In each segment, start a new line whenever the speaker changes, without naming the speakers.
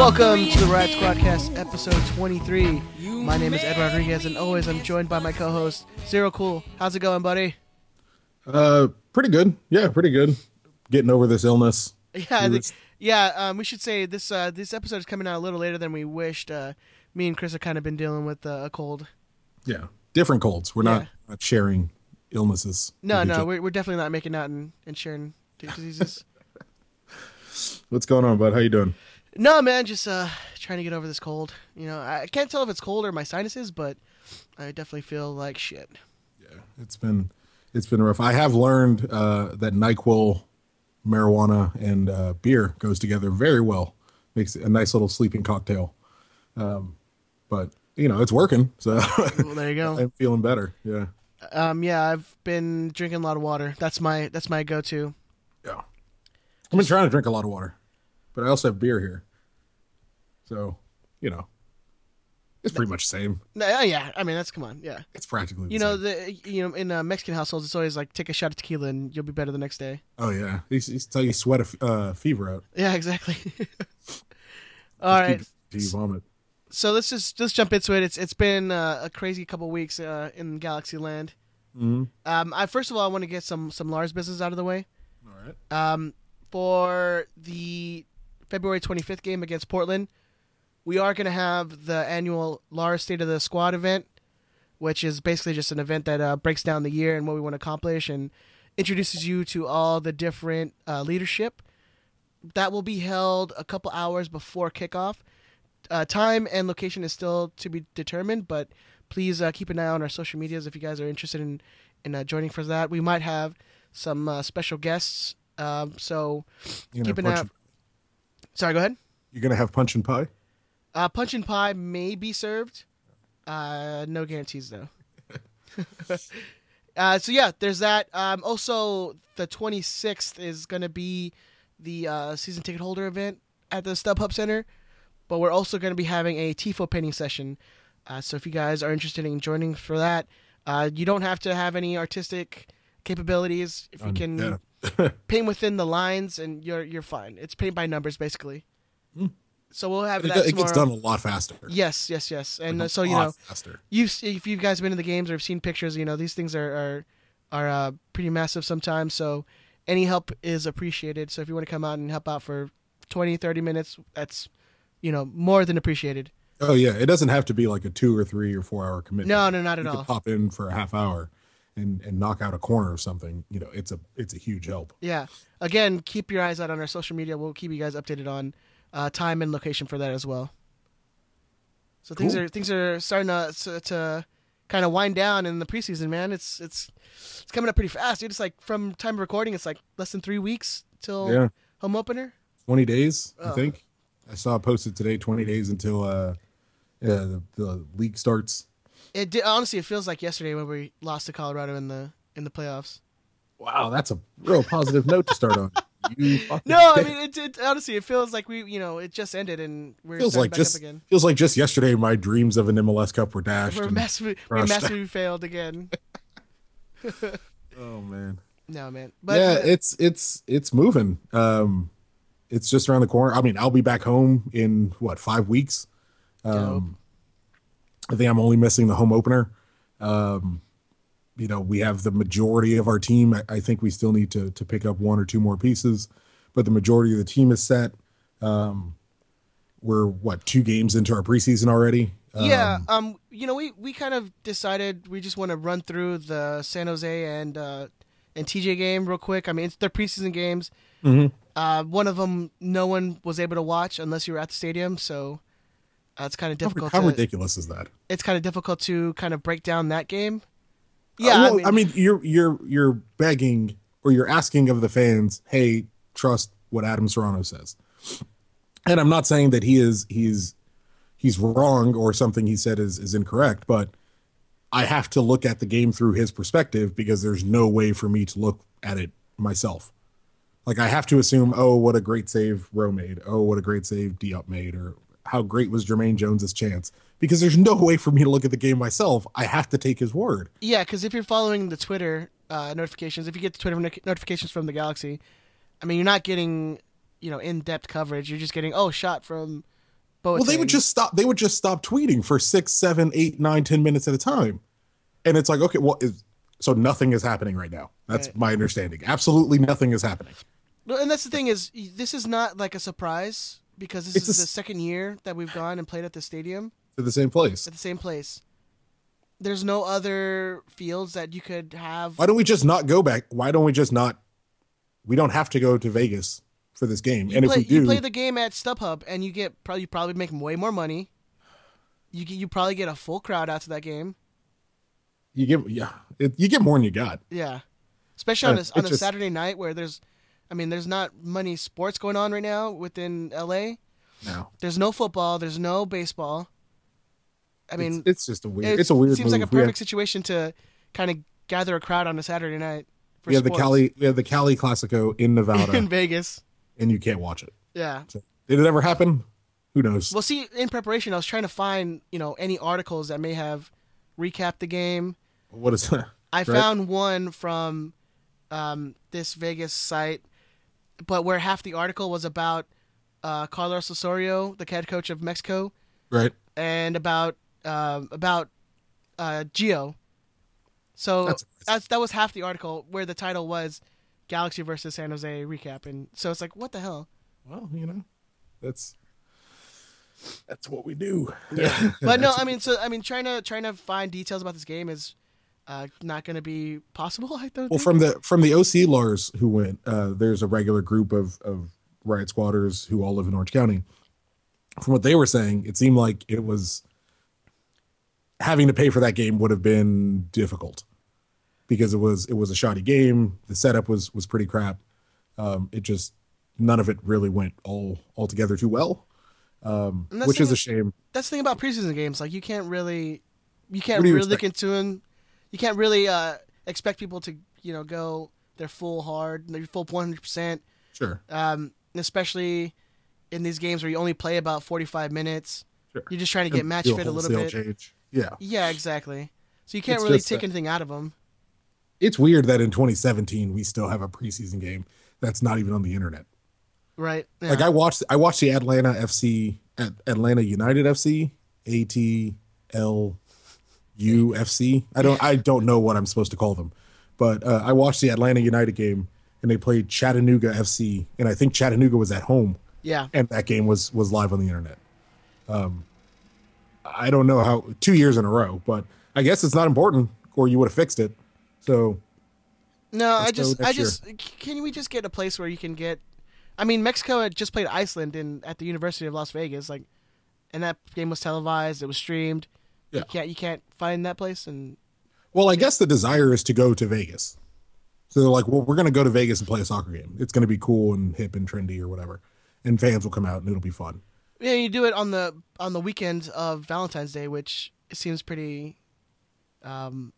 Welcome to the
is
Riot
this?
Squadcast, episode 23. My name is Ed Rodriguez, and always I'm joined by my co-host Zero Cool. How's it going, buddy?
Uh, pretty good. Yeah, pretty good. Getting over this illness.
Yeah, I think,
was-
yeah. Um, we should say this. Uh, this episode is coming out a little later than we wished. Uh, me and Chris have kind of been dealing with uh, a cold.
Yeah, different colds. We're
Yeah.
not, not sharing illnesses.
No, no, we're, we're definitely not making out and, and sharing diseases.
What's going on, bud? How you doing?
no, man, just uh, trying to get over this cold. You know, I can't tell if it's cold or my sinuses, but I definitely feel like shit.
Yeah, it's been it's been rough. I have learned uh, that Nyquil, marijuana, and uh, beer goes together very well. Makes a nice little sleeping cocktail. Um, but you know, it's working, so
Well, there you go.
I'm feeling better. Yeah,
Um, yeah, I've been drinking a lot of water. That's my that's my go-to.
yeah. I've been trying to drink a lot of water, but I also have beer here, so you know, it's pretty much the same.
Uh, yeah, I mean that's come on, yeah.
It's practically the
You know
same.
the you know in uh, Mexican households it's always like take a shot of tequila and you'll be better the next day.
Oh yeah, he's, he's tell you sweat a uh, fever out.
Yeah, exactly. All right,
Keep- Do you vomit?
so let's just let's jump into it. It's it's been uh, a crazy couple weeks uh, in Galaxy Land.
Mm-hmm.
Um, I first of all I want to get some some Lars business out of the way.
All right.
Um, for the February 25th game against Portland, we are going to have the annual Lars State of the Squad event, which is basically just an event that uh, breaks down the year and what we want to accomplish and introduces you to all the different uh, leadership. That will be held a couple hours before kickoff. Uh, time and location is still to be determined, but please uh, keep an eye on our social medias if you guys are interested in in uh, joining for that. We might have some uh, special guests. Um, so keep an eye. out. Sorry, go ahead.
you're gonna have punch and pie.
Uh, punch and pie may be served. Uh, no guarantees though. uh, so yeah, there's that. Um, also, the 26th is going to be the uh, season ticket holder event at the StubHub Center, but we're also going to be having a tifo painting session. Uh, so if you guys are interested in joining for that, uh, you don't have to have any artistic capabilities. If you
Um,
can
yeah.
paint within the lines, and you're you're fine. It's paint by numbers basically. So we'll have
It,
that
it gets done a lot faster.
Yes, yes, yes. And
Like,
uh, so you know,
faster.
you if you guys have been to the games or have seen pictures, you know these things are are are uh, pretty massive sometimes. So any help is appreciated. So if you want to come out and help out for 20, 30 minutes, that's you know more than appreciated.
Oh yeah, it doesn't have to be like a two or three or four hour commitment.
No, no, not at
you
all.
pop in for a half hour and and knock out a corner or something. You know, it's a it's a huge help.
Yeah. Again, keep your eyes out on our social media. We'll keep you guys updated on uh, time and location for that as well. So things are things are starting to to, to kind of wind down in the preseason, man. It's it's it's coming up pretty fast, dude. It's like from time of recording, it's like less than three weeks till
Yeah,
home opener.
twenty days. I
Oh.
think I saw it posted today. Twenty days until uh, yeah, the, the league starts.
It did, honestly, it feels like yesterday when we lost to Colorado in the in the playoffs.
Wow, that's a real positive note to start on. You
No, I mean, it, it honestly, it feels like we, you know, it just ended and we're
feels like
back
just
up again.
feels like just yesterday my dreams of an MLS Cup were dashed.
We're massively, we massively failed again.
oh man.
No, man. But
yeah,
uh,
it's it's it's moving. Um, it's just around the corner. I mean, I'll be back home in what five weeks. Um, I think I'm only missing the home opener. Um, you know, we have the majority of our team. I, I think we still need to to pick up one or two more pieces, but the majority of the team is set. Um, we're what two games into our preseason already.
yeah,
Um,
um, you know, we we kind of decided we just want to run through the San Jose and uh and TJ game real quick. I mean, it's their preseason games.
Mhm.
Uh, one of them, no one was able to watch unless you were at the stadium, so uh, it's kind of
how,
difficult.
how
to,
ridiculous is that?
It's kind of difficult to kind of break down that game.
Uh,
Yeah,
well,
I mean,
you're you're you're begging or you're asking of the fans, hey, trust what Adam Serrano says. And I'm not saying that he is he's he's wrong or something he said is is incorrect, but I have to look at the game through his perspective because there's no way for me to look at it myself. Like I have to assume, oh, what a great save Rowe made. Oh, what a great save Diop made, or how great was Jermaine Jones's chance because there's no way for me to look at the game myself. I have to take his word.
Yeah, because if you're following the Twitter uh, notifications, if you get the Twitter no- notifications from the Galaxy, I mean, you're not getting you know in-depth coverage. You're just getting oh shot from. Boateng.
Well, they would just stop. They would just stop tweeting for six, seven, eight, nine, ten minutes at a time, and it's like, okay, well, is, so nothing is happening right now. That's
Right.
my understanding. Absolutely nothing is happening.
Well, and that's the thing is, this is not like a surprise because this
It's
is
a
the second year that we've gone and played at the stadium
To the same place.
at the same place. There's no other fields that you could have.
Why don't we just not go back? Why don't we just not? We don't have to go to Vegas for this game,
You
and
play,
if we do, you
play the game at StubHub, and you get probably you probably make way more money. You get, you probably get a full crowd out to that game.
you get yeah, it, you get more than you got.
Yeah, especially on
Uh,
a, on a
just-
Saturday night where there's, I mean, there's not many sports going on right now within LA.
No,
There's no football. There's no baseball. I mean,
it's, it's just a weird.
it
It's a weird.
Seems like a perfect
have-
situation to kind of gather a crowd on a Saturday night. For
we have the Cali we have the Cali Classico in Nevada,
in Vegas.
and you can't watch it.
Yeah.
So, did it ever happen? Who knows?
Well, see, in preparation, I was trying to find you know any articles that may have recapped the game.
what is that?
I
Right.
found one from um, this Vegas site, but where half the article was about uh, Carlos Osorio, the head coach of Mexico,
Right.
and about um about uh, Gio. So
That's-
that's, that was half the article where the title was Galaxy versus San Jose recap, and so it's like, what the hell?
Well, you know, that's that's what we do.
Yeah, but no, I mean, so I mean, trying to trying to find details about this game is uh, not going to be possible. I don't.
Well,
think.
from the from the OC Lars who went, uh, there's a regular group of of riot squatters who all live in Orange County. From what they were saying, it seemed like it was having to pay for that game would have been difficult because it was it was a shoddy game. The setup was was pretty crap. Um, it just none of it really went all all together too well, um, which is a shame.
that's the thing about preseason games. Like you can't really, you can't
you
really look into them. You can't really uh, expect people to you know go their full hard, their full one hundred percent.
Sure,
Um, especially in these games where you only play about forty five minutes.
Sure.
You're just trying to get
And
match fit a little bit.
Change. Yeah,
Yeah, exactly. So you can't
It's
really take
that-
anything out of them.
it's weird that in 2017 we still have a preseason game that's not even on the internet.
Right. Yeah.
Like I watched, I watched the Atlanta FC, at Atlanta United FC, A T L U F C. I don't, I don't know what I'm supposed to call them, but uh, I watched the Atlanta United game and they played Chattanooga FC, and I think Chattanooga was at home,
yeah.
and that game was was live on the internet. Um, I don't know how two years in a row, but I guess it's not important, or you would have fixed it. So
No, I just, I
year.
just, can we just get a place where you can get? I mean, Mexico had just played Iceland in at the University of Las Vegas, like, and that game was televised. It was streamed.
Yeah.
You can't, you can't find that place, and
Well, I guess the desire is to go to Vegas. So they're like, well, we're going to go to Vegas and play a soccer game. It's going to be cool and hip and trendy or whatever. And fans will come out and it'll be fun.
Yeah, you do it on the on the weekend of Valentine's Day, which seems pretty, um,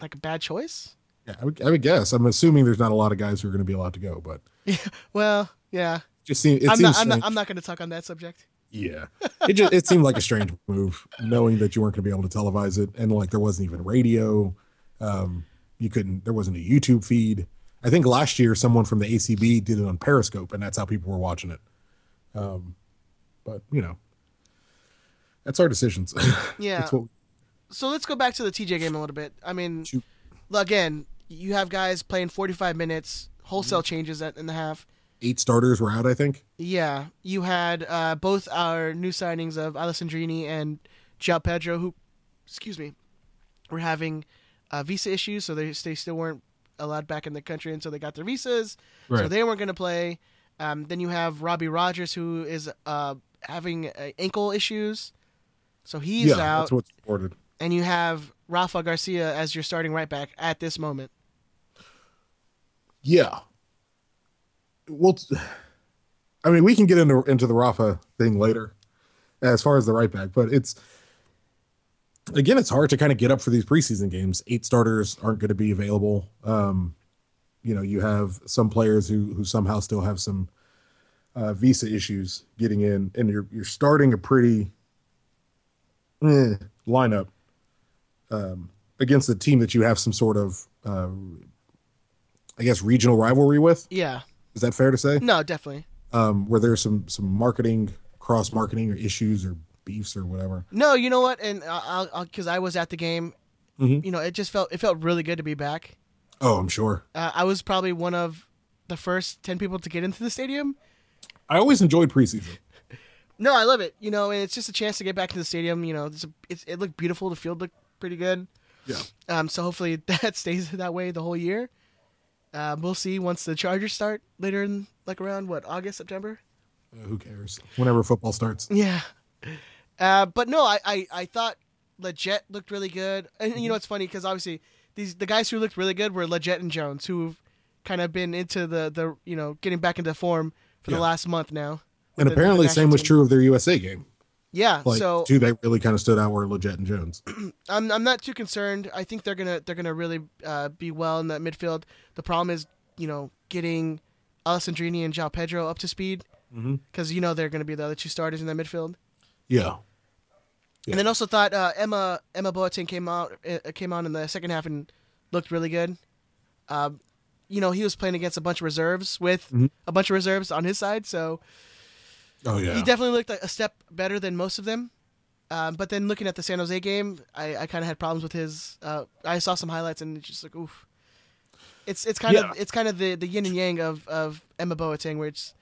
like a bad choice.
Yeah, I would, I would guess. I'm assuming there's not a lot of guys who are going to be allowed to go, but yeah,
Well, yeah,
just seem, it
I'm
seems
not, I'm not. I'm not going to talk on that subject.
Yeah, it just it seemed like a strange move, knowing that you weren't going to be able to televise it, and like there wasn't even radio. Um, you couldn't. There wasn't a YouTube feed. I think last year someone from the ACB did it on Periscope, and that's how people were watching it. Um, but you know, that's our decisions.
Yeah.
what,
So let's go back to the TJ game a little bit. I mean,
Shoot.
again, you have guys playing 45 minutes, wholesale changes at, in the half.
eight starters were out. I think.
Yeah, you had uh, both our new signings of Alessandrini and João Pedro, who, excuse me, were having uh, visa issues, so they they still weren't allowed back in the country until they got their visas, so they weren't going to play. Um, then you have Robbie Rogers, who is uh, having uh, ankle issues, so he's
yeah,
out.
that's what's reported.
and you have Rafa Garcia as your starting right back at this moment.
Yeah. Well, I mean, we can get into into the Rafa thing later, as far as the right back, but it's again, it's hard to kind of get up for these preseason games. Eight starters aren't going to be available. Um, you know, you have some players who who somehow still have some uh, visa issues getting in, and you're you're starting a pretty eh, lineup um, against a team that you have some sort of, uh, I guess, regional rivalry with.
Yeah.
Is that fair to say?
No, definitely.
Um, where there's some some marketing, cross marketing, or issues or beefs or whatever.
No, you know what? And I'll, I'll, because I was at the game,
Mhm.
you know, it just felt it felt really good to be back.
Oh, I'm sure.
Uh, I was probably one of the first ten people to get into the stadium.
I always enjoyed preseason.
No, I love it. You know, and it's just a chance to get back to the stadium. You know, it's, a, it's it looked beautiful. The field looked pretty good.
Yeah.
Um, so hopefully that stays that way the whole year. Uh, we'll see once the Chargers start later in like around what August September.
Uh, who cares? Whenever football starts.
Yeah. Uh, but no, I, I, I thought Lletget looked really good. And you know, it's funny because obviously these the guys who looked really good were Lletget and Jones, who've kind of been into the, the you know getting back into form for
Yeah.
the last month now.
And
the-
apparently,
the
same was
team.
true of their USA game.
Yeah.
Like
so
two they really kind of stood out were Lletget and Jones.
I'm I'm not too concerned. I think they're gonna they're gonna really uh, be well in that midfield. The problem is you know getting Alessandrini and João Pedro up to speed because
Mhm.
you know they're gonna be the other two starters in that midfield.
Yeah. Yeah.
And then also thought uh, Emma Emma Boateng came out uh, came on in the second half and looked really good. Um, you know he was playing against a bunch of reserves with
Mhm.
a bunch of reserves on his side, so
Oh yeah.
he definitely looked like a step better than most of them. Um, but then looking at the San Jose game, I, I kind of had problems with his. Uh, I saw some highlights and it's just like oof. It's it's kind
Yeah.
of it's kind of the, the yin and yang of, of Emma Boateng, where it's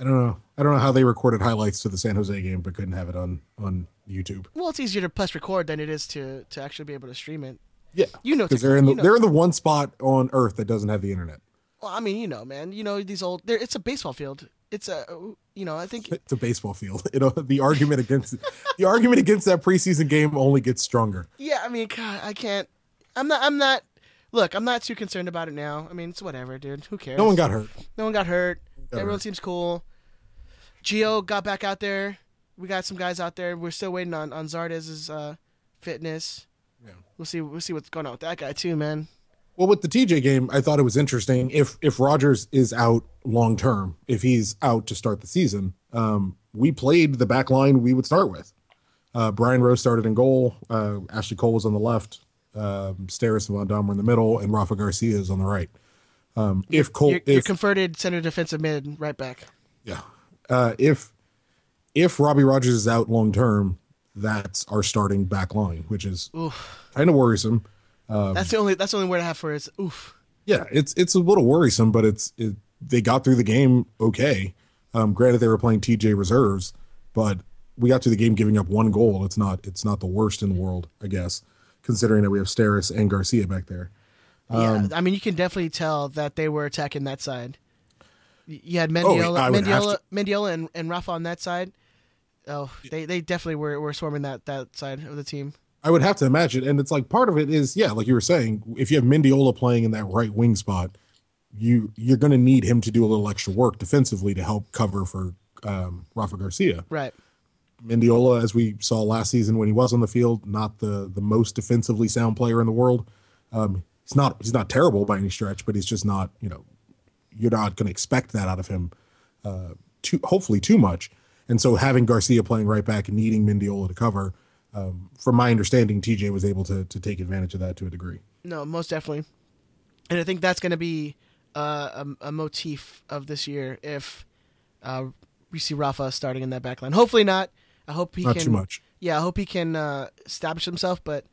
I don't know. I don't know how they recorded highlights to the San Jose game, but couldn't have it on on YouTube.
well, it's easier to press record than it is to, to actually be able to stream it.
Yeah,
You know,
because they're in the
you know.
they're in the one spot on Earth that doesn't have the internet.
Well, I mean, you know, man, you know these old. It's a baseball field. It's a you know I think
It's a baseball field. You know, the argument against the argument against that preseason game only gets stronger.
yeah. I mean, God, I can't. I'm not. I'm not. Look, I'm not too concerned about it now. I mean, it's whatever, dude. Who cares?
No one got hurt.
No one got hurt.
Got
Everyone
hurt.
seems cool. Gio got back out there. We got some guys out there. We're still waiting on on Zardes's uh, fitness.
Yeah.
We'll see. We'll see what's going on with that guy too, man.
Well, with the TJ game, I thought it was interesting. If if Rogers is out long term, if he's out to start the season, um, we played the back line we would start with. Uh, Brian Rowe started in goal. Uh, Ashley Cole was on the left. Um, Steres and Van Damme were in the middle, and Rafa Garcia is on the right. Um, if Cole,
You're, you're
if
converted center defensive mid right back.
yeah, uh, if if Robbie Rogers is out long term, that's our starting back line, which is kind of worrisome. Um,
That's the only. That's the only word I have for it. Is oof.
yeah, it's it's a little worrisome, but it's it, they got through the game okay. Um, granted, they were playing TJ reserves, but we got to the game giving up one goal. It's not it's not the worst in the world, I guess, considering that we have Steres and Garcia back there.
Yeah, I mean, you can definitely tell that they were attacking that side. You had
Oh,
Mendiola,
have
Mendiola,
to-
Mendiola, and, and Rafa on that side. Oh, they, they definitely were, were swarming that, that side of the team.
I would have to imagine, and it's like part of it is yeah, like you were saying, if you have Mendiola playing in that right wing spot, you you're going to need him to do a little extra work defensively to help cover for um, Rafa Garcia.
Right.
Mendiola, as we saw last season when he was on the field, not the the most defensively sound player in the world. Um, he's not he's not terrible by any stretch, but he's just not you know you're not going to expect that out of him. Uh, too hopefully too much, and so having Garcia playing right back and needing Mendiola to cover, um, from my understanding, TJ was able to to take advantage of that to a degree.
No, most definitely. And I think that's going to be uh, a, a motif of this year if uh, we see Rafa starting in that back line. Hopefully not. I hope he
Not
can.
too much.
Yeah, I hope he can uh, establish himself. But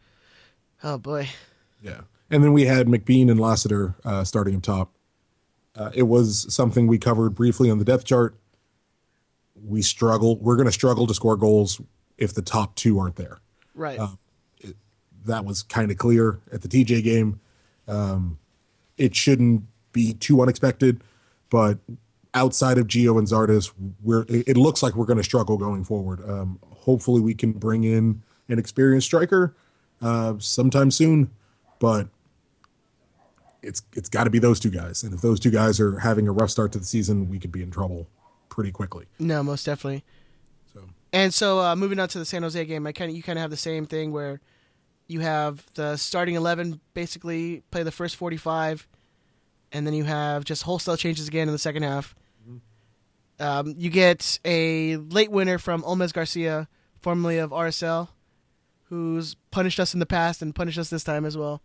oh boy,
Yeah. And then we had McBean and Lassiter uh, starting up top. Uh, it was something we covered briefly on the depth chart. We struggle. We're going to struggle to score goals if the top two aren't there.
right?
Uh, That was kind of clear at the TJ game. Um, it shouldn't be too unexpected, but outside of Gio and Zardes, we're it, it looks like we're going to struggle going forward. Um, hopefully, we can bring in an experienced striker uh, sometime soon, but it's it's got to be those two guys. And if those two guys are having a rough start to the season, we could be in trouble pretty quickly.
no, most definitely.
So
And so, uh, moving on to the San Jose game, I kind of you kind of have the same thing where you have the starting eleven basically play the first 45, and then you have just wholesale changes again in the second half. Um, you get a late winner from Olmes Garcia, formerly of RSL, who's punished us in the past and punished us this time as well.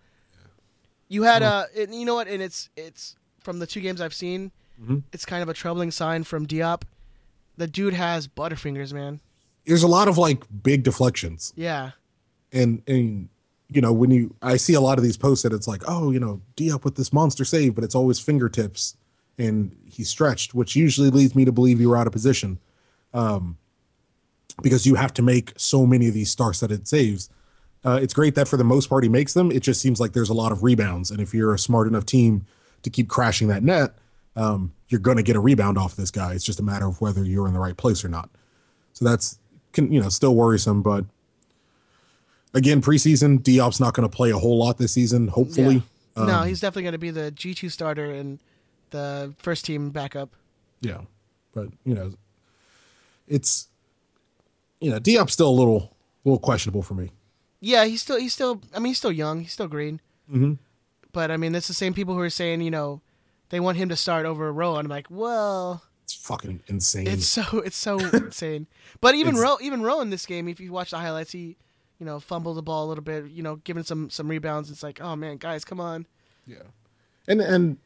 You had uh, and you know what? And it's it's from the two games I've seen,
Mhm.
it's kind of a troubling sign from Diop. The dude has butterfingers, man.
There's a lot of like big deflections.
Yeah,
and and you know when you I see a lot of these posts that it's like oh you know Diop with this monster save, but it's always fingertips and he's stretched, which usually leads me to believe you were out of position, um, because you have to make so many of these star-studded saves. Uh, it's great that for the most part he makes them. It just seems like there's a lot of rebounds, and if you're a smart enough team to keep crashing that net, um, you're going to get a rebound off this guy. It's just a matter of whether you're in the right place or not. So that's can you know still worrisome, but again, preseason, Diop's not going to play a whole lot this season. Hopefully,
yeah. no,
Um,
he's definitely going to be the G two starter and the first team backup.
yeah. But you know, it's you know Diop's still a little a little questionable for me.
Yeah, he's still he's still. I mean, he's still young. He's still green.
Mhm.
But I mean, it's the same people who are saying you know they want him to start over Rowe. And I'm like, well,
It's fucking insane.
it's so it's so insane. But even
It's-
Rowe, even Rowe in this game, if you watch the highlights, he you know fumbled the ball a little bit. You know, giving some some rebounds. It's like, oh man, guys, come on.
yeah, and and.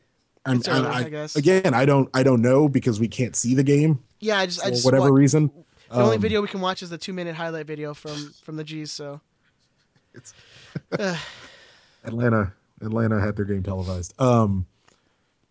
I'm,
early,
I,
I guess.
Again, I don't, I don't know because we can't see the game
Yeah, I just I just
whatever
wa-
reason.
The only
Um,
video we can watch is the two minute highlight video from from the G's. So it's
Atlanta Atlanta had their game televised. Um,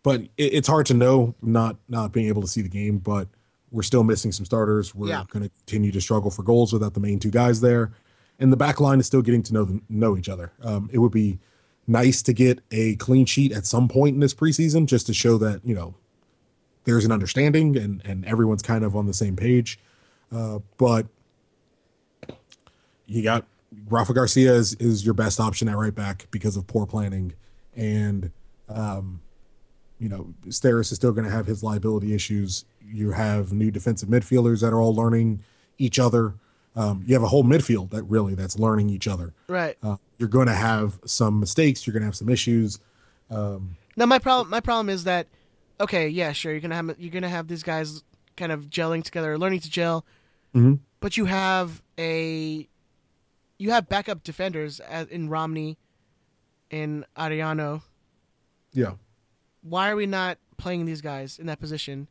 but it, it's hard to know not not being able to see the game. But we're still missing some starters. We're
Yeah.
going to continue to struggle for goals without the main two guys there, and the back line is still getting to know them, know each other. Um, it would be nice to get a clean sheet at some point in this preseason just to show that you know there's an understanding and and everyone's kind of on the same page. Uh, but you got Rafa Garcia is, is your best option at right back because of poor planning, and um, you know Steres is still going to have his liability issues. You have new defensive midfielders that are all learning each other. Um, you have a whole midfield that really that's learning each other.
right.
Uh, you're going to have some mistakes. You're going to have some issues.
Now my problem my problem is that okay, yeah, sure, you're gonna have you're gonna have these guys kind of gelling together, learning to gel,
Mhm.
but you have a you have backup defenders as, in Romney, in Ariano.
Yeah.
Why are we not playing these guys in that position?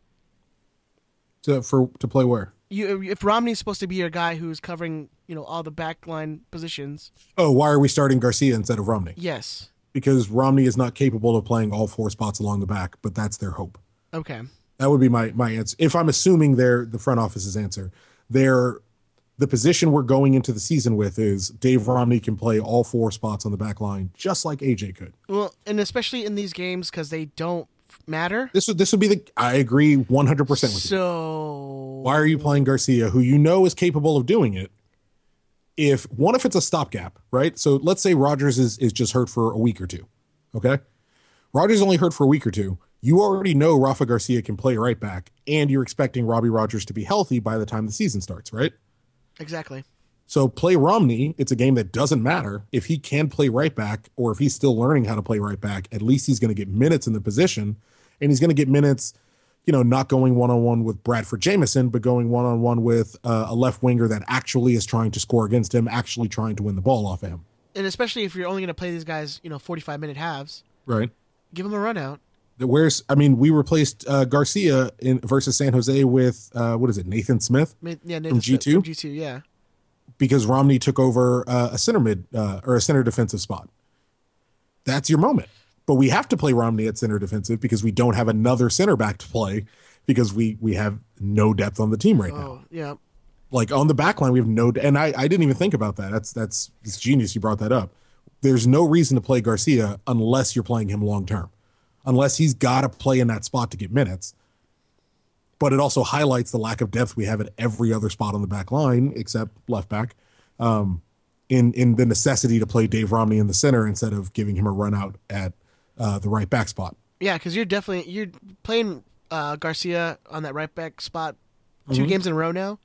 To for to play where?
You if Romney's supposed to be your guy who's covering you know all the backline positions,
Oh, why are we starting Garcia instead of Romney?
yes,
Because Romney is not capable of playing all four spots along the back, but that's their hope.
okay,
That would be my my answer. If I'm assuming they're the front office's answer, they're the position we're going into the season with is Dave Romney can play all four spots on the back line, just like AJ could.
well, and especially in these games because they don't matter.
This would this would be the I agree 100 percent with you.
So
Why are you playing Garcia, who you know is capable of doing it? If one, if it's a stopgap, right? So let's say Rogers is is just hurt for a week or two. Okay, Rogers only hurt for a week or two. You already know Rafa Garcia can play right back, and you're expecting Robbie Rogers to be healthy by the time the season starts, right?
Exactly.
So play Romney. It's a game that doesn't matter if he can play right back or if he's still learning how to play right back. At least he's going to get minutes in the position, and he's going to get minutes. You know, not going one on one with Bradford Jamieson, but going one on one with uh, a left winger that actually is trying to score against him, actually trying to win the ball off of him.
and especially if you're only going to play these guys, you know, 45 minute halves,
Right.
give them a run out.
Where's I mean, we replaced uh, Garcia in versus San Jose with uh, what is it, Nathan Smith,
Yeah,
From
Nathan Smith
G2?
G2, yeah.
because Romney took over uh, a center mid uh, or a center defensive spot. That's your moment. But we have to play Romney at center defensive because we don't have another center back to play because we we have no depth on the team right now.
Oh, yeah.
Like on the back line, we have no and I, I didn't even think about that. That's that's it's genius you brought that up. There's no reason to play Garcia unless you're playing him long term. Unless he's gotta play in that spot to get minutes. But it also highlights the lack of depth we have at every other spot on the back line except left back. Um, in in the necessity to play Dave Romney in the center instead of giving him a run out at uh, the right back spot.
Yeah, because you're definitely you're playing uh, Garcia on that right back spot 2
Mhm.
games in a row now.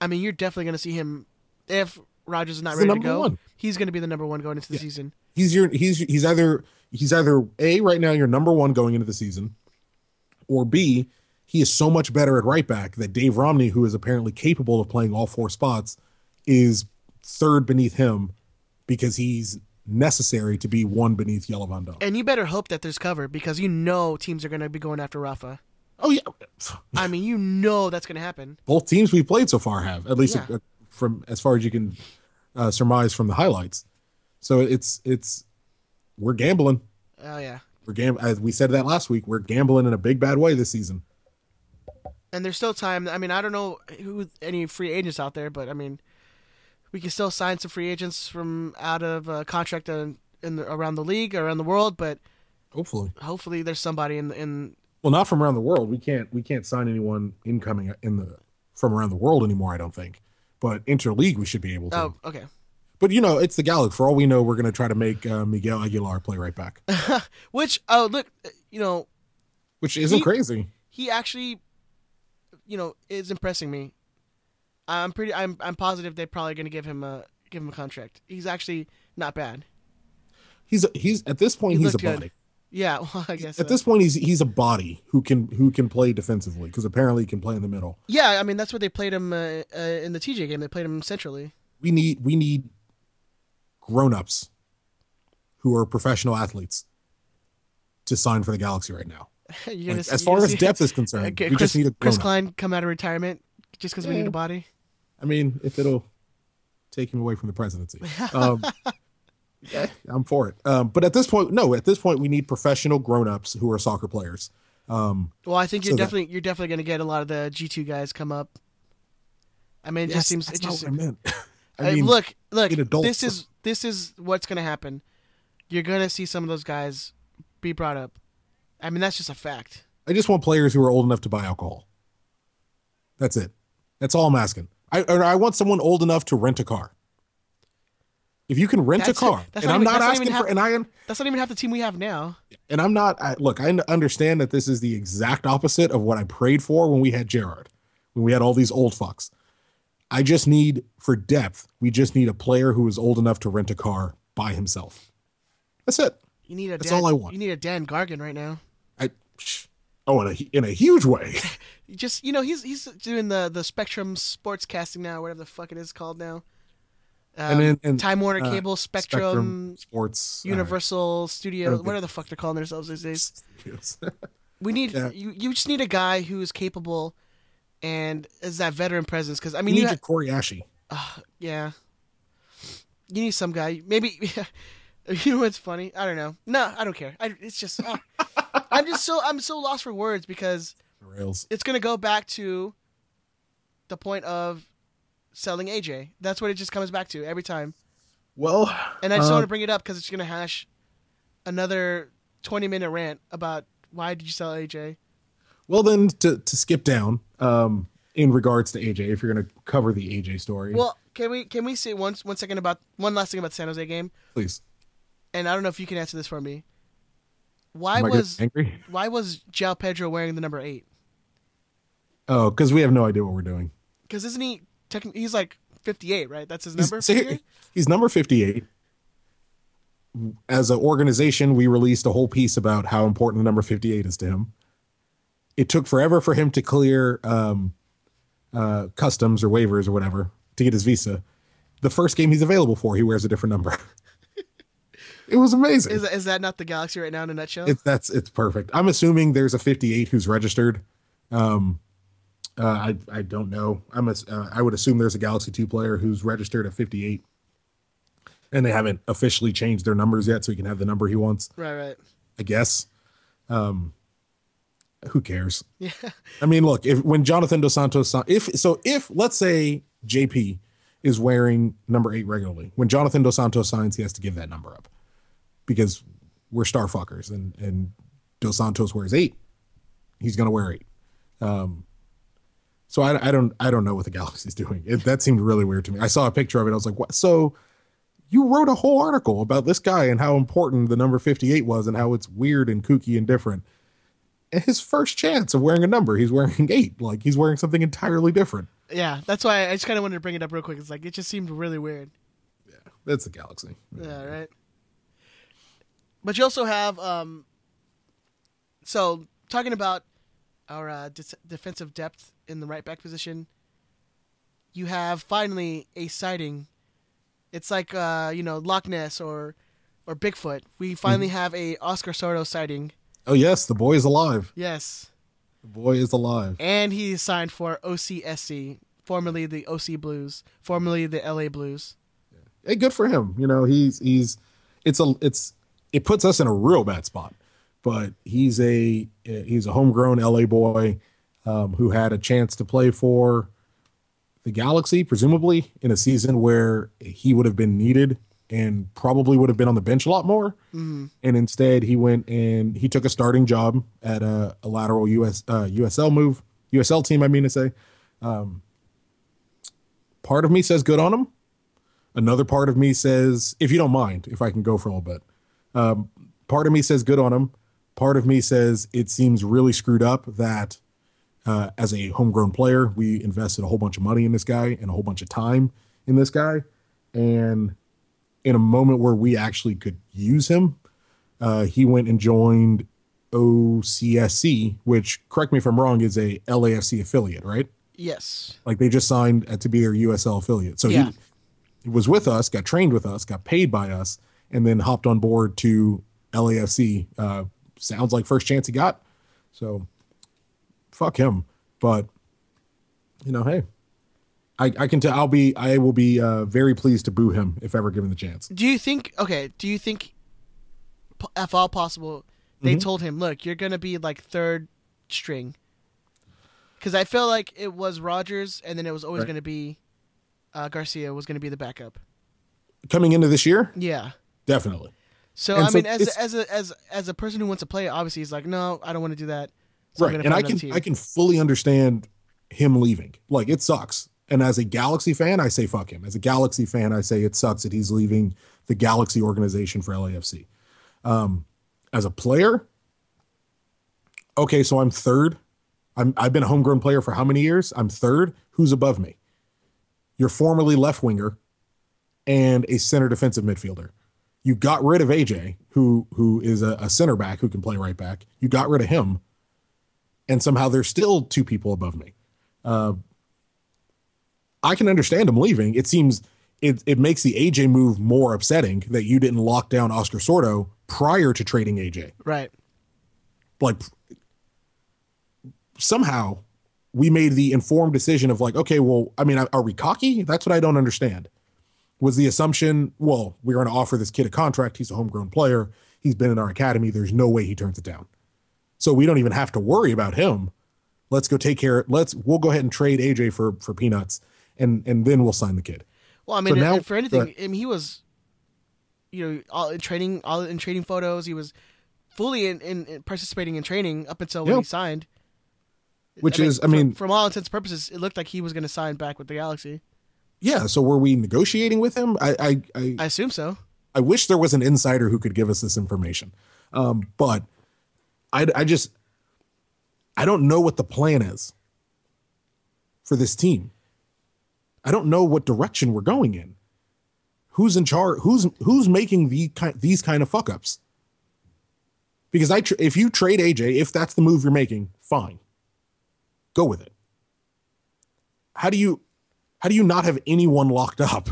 I mean, you're definitely going to see him if Rogers is not
He's
ready to go.
one.
He's going to be the number one going into the season.
he's your he's he's either he's either a right now your number one going into the season, or b he is so much better at right back that Dave Romney, who is apparently capable of playing all four spots, is third beneath him because he's necessary to be one beneath Jelle Van Damme.
And you better hope that there's cover because you know teams are going to be going after Rafa.
Oh yeah,
I mean, you know that's going to happen.
both teams we've played so far have at least
Yeah.
uh, from as far as you can uh, surmise from the highlights. So it's it's we're gambling.
Oh yeah.
We're gam- as we said that last week. We're gambling in a big bad way this season.
And there's still time. I mean, I don't know who any free agents out there, but I mean, we can still sign some free agents from out of uh, contract in, in the, around the league, around the world. But
Hopefully,
hopefully, there's somebody in in.
well, not from around the world. We can't we can't sign anyone incoming in the from around the world anymore. I don't think. But interleague, we should be able to.
Oh, okay.
But you know, it's the Galaxy. For all we know, we're going to try to make uh, Miguel Aguilar play right back,
Which oh look, you know
which isn't
He-
crazy.
he actually, you know, is impressing me. I'm pretty. I'm I'm positive they're probably going to give him a give him a contract. He's actually not bad.
He's he's at this point
He
he's a
good.
body.
Yeah, well, I guess
At
so.
this point, he's he's a body who can who can play defensively because apparently he can play in the middle.
Yeah, I mean that's what they played him uh, uh, in the TJ game. They played him centrally.
We need we need grown ups who are professional athletes to sign for the Galaxy right now. Like, as far as
see-
depth is concerned,
Okay,
we
Chris,
just need a
Chris. Klein come out of retirement just because we need a body.
I mean, if it'll take him away from the presidency, um, yeah, I'm for it. Um, but at this point, no. At this point, we need professional grown ups who are soccer players. Um,
Well, I think you're
So that-
definitely you're definitely going to get a lot of the G two guys come up. I mean, it
yes,
just seems it just
I meant. I mean,
look, look. This is this is what's going to happen. You're going to see some of those guys be brought up. I mean, that's just a fact.
I just want players who are old enough to buy alcohol. That's it. That's all I'm asking. I or I want someone old enough to rent a car. If you can rent
That's
a car, and
not
I'm
even-
not
not
asking
even
for,
half-
and I am,
That's not even half the team we have now.
and I'm not. I, look, I understand that this is the exact opposite of what I prayed for when we had Gerard, when we had all these old fucks. I just need for depth. We just need a player who is old enough to rent a car by himself. That's it.
You need a
That's
Dan,
all I want.
You need a Dan Gargan right now.
I. Oh, in a in a huge way.
Just you know he's he's doing the the Spectrum Sportscasting now, whatever the fuck it is called now. Um,
And then- and,
Time Warner
uh,
Cable, Spectrum,
Sports uh,
Universal Studio,
don't
whatever the fuck they're calling themselves these days. We need
Yeah.
you. You just need a guy who is capable and is that veteran presence. Because I mean,
you
you
need
ha-
your Koriashi.
yeah, you need some guy. Maybe you know what's funny? I don't know. No, I don't care. I, it's just ah. I'm just so I'm so lost for words because
Rails.
it's gonna go back to the point of selling AJ. That's what it just comes back to every time.
Well,
And I just
uh,
want to bring it up because it's gonna hash another 20 minute rant about why did you sell AJ?
Well then to to skip down um in regards to AJ if you're going to cover the AJ story.
Well, can we can we say one one second about one last thing about the San Jose game?
please.
And I don't know if you can answer this for me. Why
Am
was
angry?
why was João Pedro wearing the number eight?
Oh, cuz we have no idea what we're doing.
Because isn't he? Techn- he's like 58, right? That's his number.
He's, he's number 58. As an organization, we released a whole piece about how important the number 58 is to him. It took forever for him to clear um, uh, customs or waivers or whatever to get his visa. The first game he's available for, he wears a different number. it was amazing.
Is is that not the Galaxy right now in a nutshell?
It's that's it's perfect. I'm assuming there's a 58 who's registered. Um, uh, I I don't know. I'm a, uh, I would assume there's a Galaxy 2 player who's registered at 58, and they haven't officially changed their numbers yet, so he can have the number he wants.
right, right.
I guess. Um, who cares?
Yeah.
I mean, look, if when Jonathan Dos Santos, if so, if let's say JP is wearing number eight regularly, when Jonathan Dos Santos signs, he has to give that number up because we're star fuckers, and and Dos Santos wears eight, he's gonna wear eight. Um, so I, I don't I don't know what the Galaxy's doing. It, that seemed really weird to me. I saw a picture of it. I was like, what? So you wrote a whole article about this guy and how important the number 58 was and how it's weird and kooky and different. His first chance of wearing a number, he's wearing eight. Like he's wearing something entirely different.
Yeah, that's why I just kind of wanted to bring it up real quick. It's like it just seemed really weird.
Yeah, that's the Galaxy.
Yeah, right. But you also have um. So talking about our uh, dis- defensive depth in the right back position, you have finally a sighting. It's like uh, you know Loch Ness or or Bigfoot. We finally have a Oscar Sorto sighting.
Oh yes, the boy is alive.
Yes,
The boy is alive.
and he signed for OCSC, formerly the OC Blues, formerly the LA Blues.
Hey, good for him. You know, he's he's it's a it's it puts us in a real bad spot. But he's a he's a homegrown LA boy um, who had a chance to play for the Galaxy, presumably in a season where he would have been needed and probably would have been on the bench a lot more. And instead, he went and he took a starting job at a, a lateral US uh, USL move USL team. I mean to say, um, part of me says good on him. Another part of me says, if you don't mind, if I can go for a little bit, um, part of me says good on him. Part of me says it seems really screwed up that uh, as a homegrown player, we invested a whole bunch of money in this guy and a whole bunch of time in this guy. And in a moment where we actually could use him, uh, he went and joined OCSC, which, correct me if I'm wrong, is a LAFC affiliate, right?
Yes,
Like they just signed to be their USL affiliate. So
Yeah.
he, he was with us, got trained with us, got paid by us, and then hopped on board to LAFC. Uh, sounds like first chance he got. So fuck him. But you know, hey, I, I can tell. I'll be. I will be uh, very pleased to boo him if ever given the chance.
Do you think? Okay. Do you think, if all possible, they told him, "Look, you're gonna be like third string." Because I feel like it was Rogers, and then it was always
Right.
gonna be uh, Garcia was gonna be the backup.
Coming into this year,
Yeah.
definitely.
So
And
I
so
mean, as a, as a as as a person who wants to play, obviously he's like, no, I don't want to do that. So
right and i can
team.
i can fully understand him leaving like it sucks and as a galaxy fan i say fuck him. As a galaxy fan i say it sucks that he's leaving the galaxy organization for lafc um as a player okay so i'm third. I'm, i've been a homegrown player for how many years? I'm third. Who's above me? You're formerly left winger and a center defensive midfielder. You got rid of aj who who is a, a center back who can play right back. You got rid of him and somehow there's still two people above me. Uh, I can understand him leaving. It seems it, it makes the AJ move more upsetting that you didn't lock down Oscar Sorto prior to trading AJ.
right.
Like somehow we made the informed decision of like, okay, well, I mean, are we cocky? That's what I don't understand. Was the assumption, well, we're going to offer this kid a contract. He's a homegrown player. He's been in our academy. There's no way he turns it down. So we don't even have to worry about him. Let's go take care. Let's we'll go ahead and trade AJ for for peanuts, and and then we'll sign the kid.
Well, I mean,
So now-
for anything, I mean, he was, you know, all in training, all in training photos. He was fully in, in, in participating in training up until when he signed.
Which is, I
from-
mean,
from all intents and purposes, it looked like he was going to sign back with the Galaxy.
yeah. So were we negotiating with him? I I I,
I assume so.
I wish there was an insider who could give us this information. Um, but I, I just, I don't know what the plan is for this team. I don't know what direction we're going in. Who's in charge? Who's who's making the kind these kind of fuck ups? Because I, tr- if you trade AJ, if that's the move you're making, fine, go with it. How do you, how do you not have anyone locked up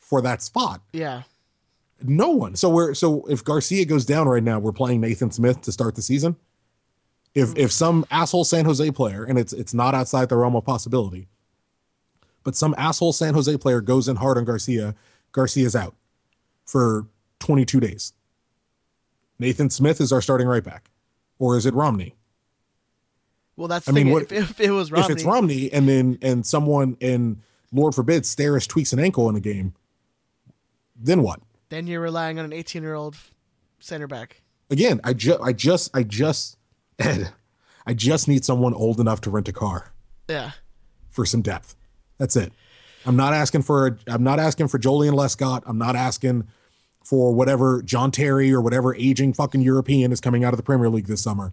for that spot?
Yeah.
No one. So we're so if Garcia goes down right now, we're playing Nathan Smith to start the season. If mm-hmm. if some asshole San Jose player, and it's it's not outside the realm of possibility, but some asshole San Jose player goes in hard on Garcia, Garcia's out for 22 days. Nathan Smith is our starting right back, or is it Romney?
Well, that's
I mean,
thing.
what-
if, if it was Romney,
If it's Romney, and then and someone and Lord forbid Steres tweaks an ankle in a game, then what?
then you're relying on an 18 year old center back.
again, I just, I just, I just, Ed, I just need someone old enough to rent a car
Yeah.
for some depth. That's it. I'm not asking for, a, I'm not asking for Joleon Lescott. I'm not asking for whatever John Terry or whatever aging fucking European is coming out of the Premier League this summer.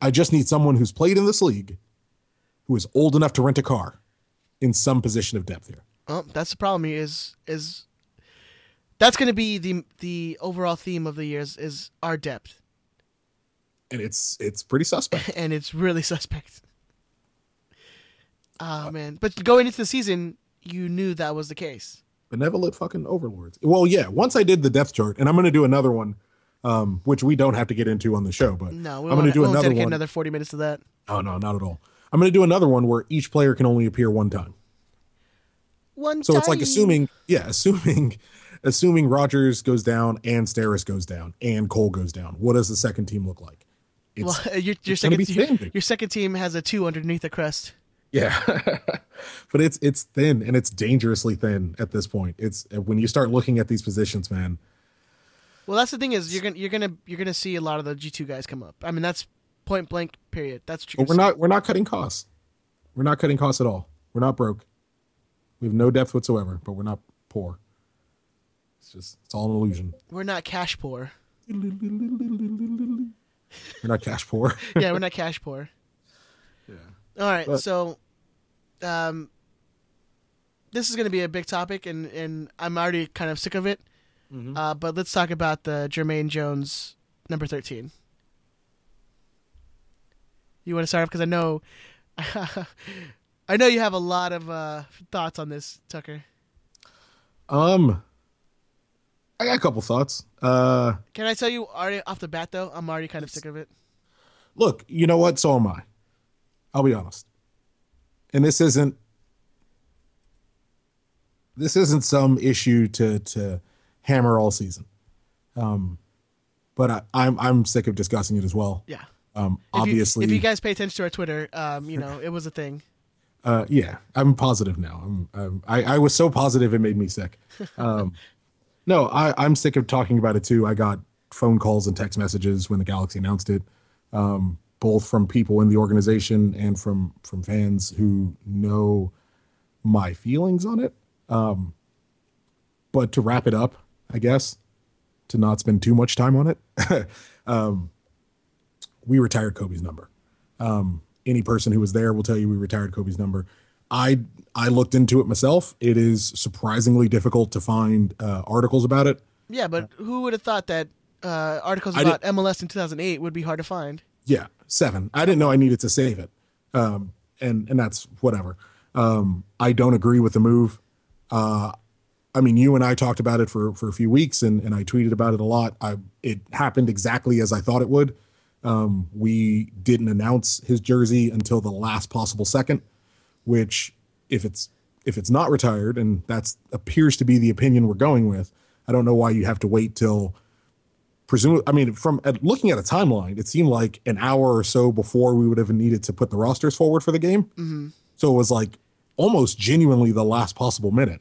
I just need someone who's played in this league, who is old enough to rent a car, in some position of depth here.
Well, that's the problem. Is is that's going to be the the overall theme of the years is our depth.
and it's it's pretty suspect.
and it's really suspect. Oh man! But going into the season, you knew that was the case.
Benevolent fucking overlords. Well, yeah. Once I did the depth chart, and I'm going to do another one, um, which we don't have to get into on the show, but
No,
I'm going to do
won't
another one.
another forty minutes to that.
Oh no, not at all. I'm going to do another one where each player can only appear one time.
One. Time.
So it's like assuming, yeah, assuming, assuming Rogers goes down and Steres goes down and Cole goes down. What does the second team look like? It's,
Well, your, your second
be
your, your second team has a two underneath the crest.
Yeah, but it's it's thin and it's dangerously thin at this point. It's uh, when you start looking at these positions, man.
Well, that's the thing is you're gonna you're gonna you're gonna see a lot of the G two guys come up. I mean, that's point blank. Period. That's true.
But we're not we're not cutting costs. We're not cutting costs at all. We're not broke. We have no depth whatsoever, but we're not poor. It's just it's all an illusion.
We're not cash poor.
We're not cash poor.
Yeah, we're not cash poor. All right,
But-
so, um, this is going to be a big topic, and and I'm already kind of sick of it.
Mm-hmm.
Uh, but let's talk about the Jermaine Jones number thirteen. You want to start off because I know, I know you have a lot of uh, thoughts on this, Tucker.
Um I got a couple thoughts. Uh
Can I tell you already off the bat though? I'm already kind of sick of it.
look, you know what? So am I. I'll be honest. And this isn't this isn't some issue to to hammer all season. Um but I, I'm I'm sick of discussing it as well.
Yeah.
Um
If you-
obviously
if you guys pay attention to our Twitter, um, you know it was a thing.
uh yeah, I'm positive now. I'm, I'm I, I was so positive it made me sick. Um no, I, I'm sick of talking about it too. I got phone calls and text messages when the Galaxy announced it. Um, both from people in the organization and from from fans who know my feelings on it. Um, but to wrap it up, I guess, to not spend too much time on it, um, we retired Cobi's number. Um, any person who was there will tell you we retired Cobi's number. I I looked into it myself. It is surprisingly difficult to find uh, articles about it.
Yeah, but who would have thought that uh, articles about MLS in 2008 would be hard to find?
Yeah, seven. I didn't know I needed to save it, um, and and that's whatever. Um, I don't agree with the move. Uh, I mean, you and I talked about it for for a few weeks, and and I tweeted about it a lot. I it happened exactly as I thought it would. Um, we didn't announce his jersey until the last possible second, which if it's if it's not retired, and that's appears to be the opinion we're going with, I don't know why you have to wait till presumably i mean from at, looking at a timeline it seemed like an hour or so before we would have needed to put the rosters forward for the game
Mm-hmm.
so it was like almost genuinely the last possible minute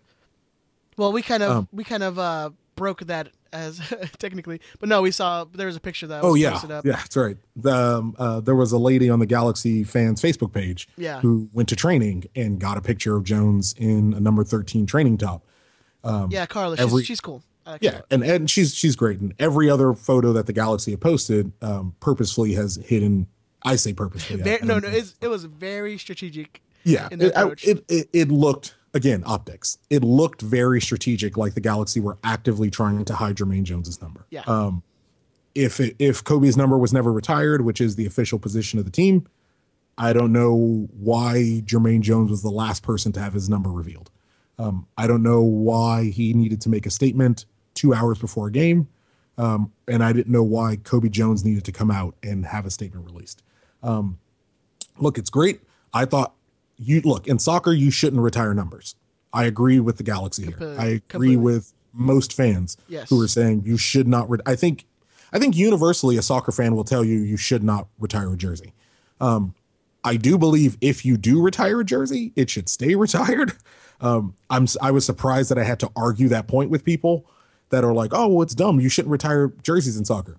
Well, we kind of
Um,
we kind of uh, broke that as technically, but no, we saw there was a picture that
oh yeah
posted up.
yeah that's right the, um, uh, there was a lady on the galaxy fans facebook page
Yeah.
who went to training and got a picture of jones in a number 13 training top
yeah, Carla,
every-
she's, she's cool. Like
yeah and, and she's she's great and every other photo that the galaxy have posted um, purposefully has hidden i say purposefully
Very,
I
no, no, it's, it was very strategic.
Yeah, it, I- it, it it looked again optics. It looked very strategic, like the Galaxy were actively trying to hide Jermaine Jones's number.
Yeah.
Um, if it, if Cobi's number was never retired, which is the official position of the team, I don't know why Jermaine Jones was the last person to have his number revealed. Um, I don't know why he needed to make a statement two hours before a game, um, and I didn't know why Cobi Jones needed to come out and have a statement released look, it's great. I thought you look in soccer, you shouldn't retire numbers. I agree with the Galaxy here. I agree
completely.
with most fans
Yes.
who are saying you should not. Re- I think, I think universally, a soccer fan will tell you you should not retire a jersey. Um, I do believe if you do retire a jersey, it should stay retired. Um, I'm I was surprised that I had to argue that point with people that are like, "Oh, well, it's dumb. You shouldn't retire jerseys in soccer."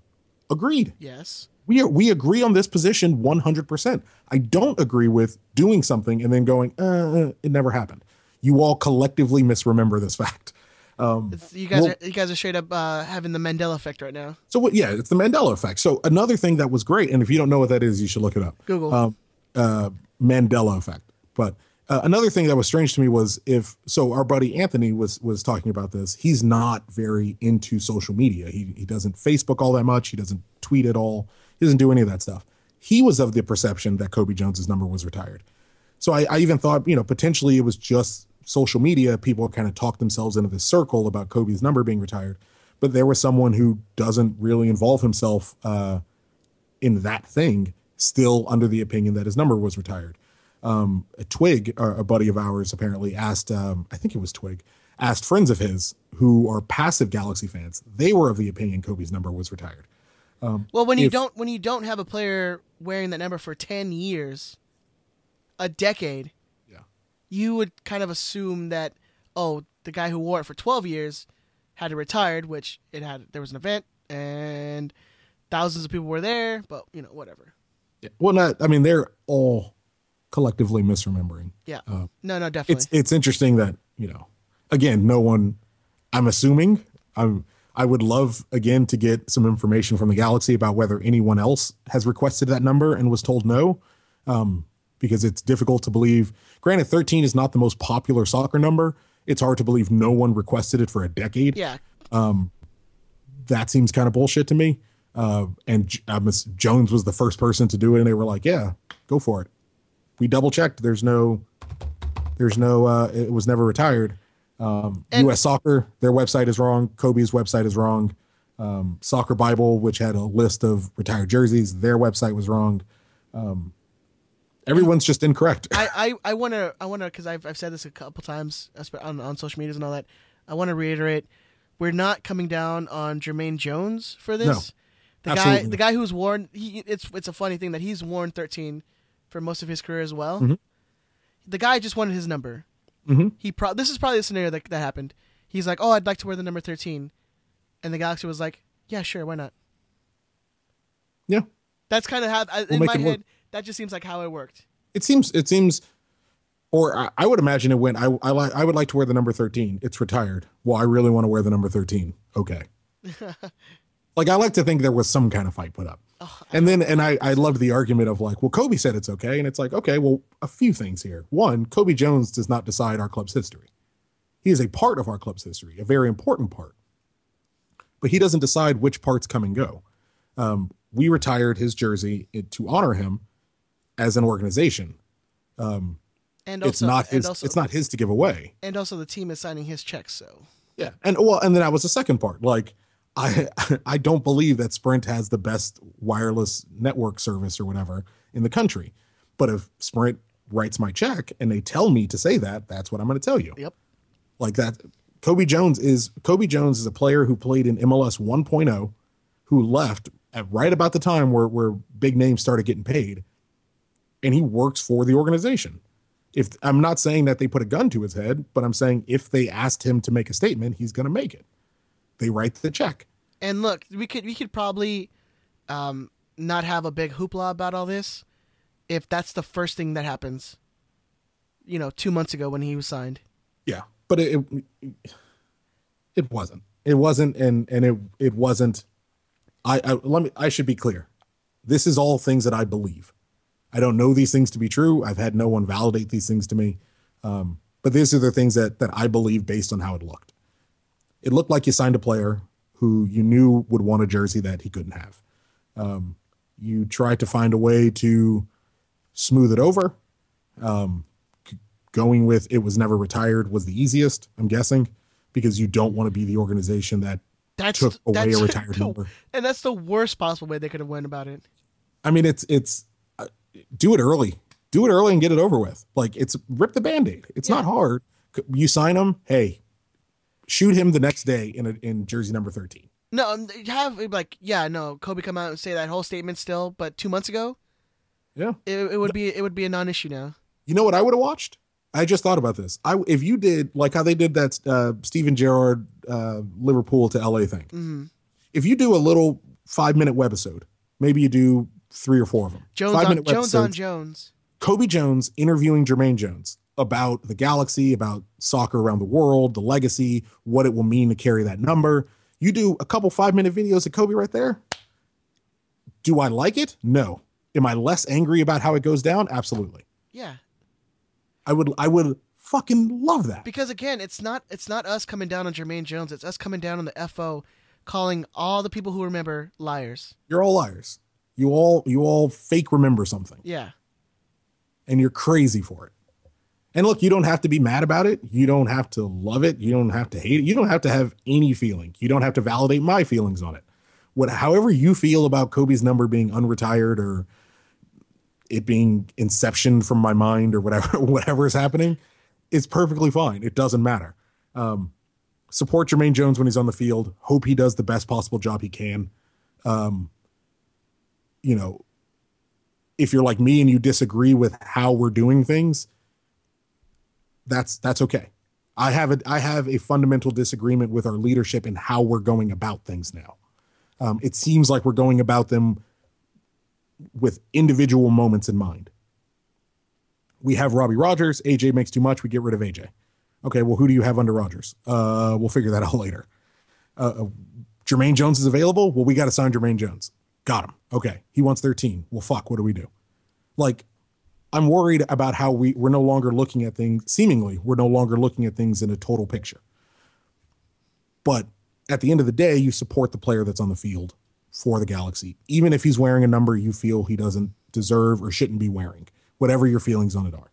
Agreed
Yes.
we we agree on this position 100%. I don't agree with doing something and then going, uh, it never happened. You all collectively misremember this fact.
It's, you guys
Well-
are you guys are straight up uh, having the Mandela effect right now.
So what? Yeah, it's the Mandela effect. So another thing that was great, and if you don't know what that is, you should look it up.
Google.
Um, uh, Mandela effect. But uh, another thing that was strange to me was if so, our buddy Anthony was was talking about this. He's not very into social media. He he doesn't Facebook all that much. He doesn't tweet at all. He doesn't do any of that stuff. He was of the perception that Cobi Jones's number was retired. So I, I even thought, you know, potentially it was just social media. People kind of talked themselves into this circle about Cobi's number being retired. But there was someone who doesn't really involve himself uh, in that thing, still under the opinion that his number was retired. Um, a Twig, a buddy of ours, apparently asked, um, I think it was Twig, asked friends of his who are passive Galaxy fans. They were of the opinion Cobi's number was retired. Um,
well, when you
if-
don't when you don't have a player wearing that number for ten years, a decade,
Yeah.
you would kind of assume that oh, the guy who wore it for twelve years had it retired, which it had. There was an event and thousands of people were there, but you know whatever.
Yeah. Well, not. I mean, they're all collectively misremembering.
Yeah,
Uh,
no, no, definitely.
It's it's interesting that you know, again, no one. I'm assuming. I'm. I would love again to get some information from the Galaxy about whether anyone else has requested that number and was told no, um, because it's difficult to believe. Granted, 13 is not the most popular soccer number. It's hard to believe no one requested it for a decade.
yeah, Um,
that seems kind of bullshit to me. Uh, and miss- Jones was the first person to do it, and they were like, "Yeah, go for it." We double checked. There's no, there's no. Uh, it was never retired. Um,
And-
U.S. Soccer, their website is wrong. Cobi's website is wrong. Um, Soccer Bible, which had a list of retired jerseys, their website was wrong. Um, everyone's just incorrect.
I, I, I want to, I want to, because I've, I've said this a couple times on, on social medias and all that. I want to reiterate, we're not coming down on Jermaine Jones for this.
No,
the guy,
absolutely
the guy who's worn, he, it's, it's a funny thing that he's worn 13 for most of his career as well.
Mm-hmm.
The guy just wanted his number.
Mhm.
He pro- this is probably the scenario that that happened. He's like, oh, I'd like to wear the number 13, and the Galaxy was like, yeah, sure, why not?
yeah,
That's kind of how, I in my
it work.
head, that just seems like how it worked.
it seems it seems or I, I would imagine it went I I like I would like to wear the number 13 it's retired well I really want to wear the number 13 okay like I like to think there was some kind of fight put up and then and I I loved the argument of like well Cobi said it's okay and it's like okay well a few things here. One Cobi Jones does not decide our club's history. He is a part of our club's history a very important part. But he doesn't decide which parts come and go. Um, we retired his jersey to honor him as an organization.
Um,
And
also,
it's
not
his
also,
it's not his to give away.
And also the team is signing his checks, so.
yeah and well and then that was the second part. Like i i don't believe that sprint has the best wireless network service or whatever in the country. But if sprint writes my check and they tell me to say that that's what i'm going to tell you.
Yep.
like that cobi jones is cobi jones is a player who played in mls 1.0 who left at right about the time where where big names started getting paid and he works for the organization. If i'm not saying that they put a gun to his head but i'm saying if they asked him to make a statement he's going to make it. They write the check
And look, we could we could probably um, not have a big hoopla about all this if that's the first thing that happens. You know, two months ago when he was signed.
yeah but it it, it wasn't. It wasn't and and it it wasn't I, I let me i should be clear. This is all things that i believe. I don't know these things to be true. I've had no one validate these things to me. Um, but these are the things that that i believe based on how it looked. It looked like you signed a player who you knew would want a jersey that he couldn't have um, you tried to find a way to smooth it over going with it was never retired was the easiest, I'm guessing, because you don't want to be the organization that
That's
took away
that's
a retired number.
and that's the worst possible way they could have went about it.
I mean, it's it's uh, do it early, do it early and get it over with. Like it's rip the band-aid. It's not hard. You sign them. hey, shoot him the next day in a, in jersey number 13.
No, um, have like yeah, no, Cobi come out and say that whole statement still, but two months ago,
Yeah.
it, it would be it would be a non-issue now.
You know what I would have watched? I just thought about this. I if you did like how they did that uh, Steven Gerrard uh, Liverpool to LA thing.
Mm-hmm.
If you do a little five minute webisode, maybe you do three or four of them.
Jones
five
on
minute
Jones on. Jones.
Cobi Jones interviewing Jermaine Jones about the galaxy, about soccer around the world, the legacy, what it will mean to carry that number. You do a couple five minute videos of Cobi right there. Do I like it? No. Am I less angry about how it goes down? Absolutely.
Yeah,
I would I would fucking love that.
because again, it's not it's not us coming down on Jermaine Jones. It's us coming down on the FO, calling all the people who remember liars.
You're all liars. You all you all fake remember something
Yeah.
and you're crazy for it. And look, you don't have to be mad about it. You don't have to love it. You don't have to hate it. You don't have to have any feeling. You don't have to validate my feelings on it. What however you feel about Cobi's number being unretired or it being inception from my mind or whatever whatever is happening is perfectly fine. It doesn't matter. Um, support Jermaine Jones when he's on the field. Hope he does the best possible job he can. Um, you know, if you're like me and you disagree with how we're doing things, that's that's okay. I have a I have a fundamental disagreement with our leadership and how we're going about things now. Um, it seems like we're going about them with individual moments in mind. We have Robbie Rogers. AJ makes too much. We get rid of AJ. Okay, well, who do you have under Rogers? Uh, we'll figure that out later. Uh, uh, Jermaine Jones is available. Well, we got to sign Jermaine Jones. Got him. Okay, he wants 13. Well, fuck. What do we do? Like, I'm worried about how we we're no longer looking at things. Seemingly, we're no longer looking at things in a total picture. But at the end of the day, you support the player that's on the field for the Galaxy, even if he's wearing a number you feel he doesn't deserve or shouldn't be wearing. Whatever your feelings on it are.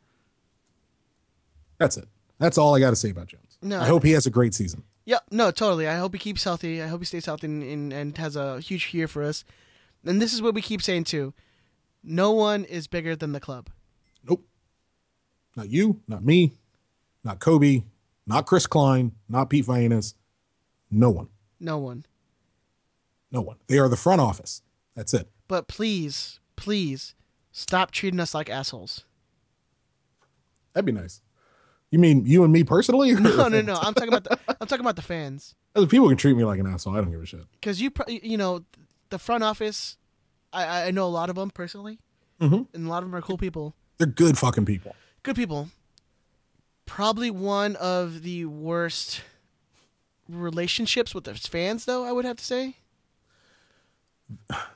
That's it. That's all I got to say about Jones.
No,
I hope he has a great season.
Yeah, no, totally. I hope he keeps healthy. I hope he stays healthy and, and, and has a huge year for us. And this is what we keep saying too. No one is bigger than the club.
Nope. Not you, not me, not Cobi, not Chris Klein, not Pete Vagenas. No one.
No one.
No one. They are the front office. That's it.
But please, please stop treating us like assholes.
That'd be nice. You mean you and me personally?
No, no, no. I'm talking about the I'm talking about the fans.
Other people can treat me like an asshole. I don't give a shit.
Because you, you know, the front office. I I know a lot of them personally,
Mhm.
and a lot of them are cool people.
They're good fucking people.
Good people. Probably one of the worst relationships with the fans, though. I would have to say.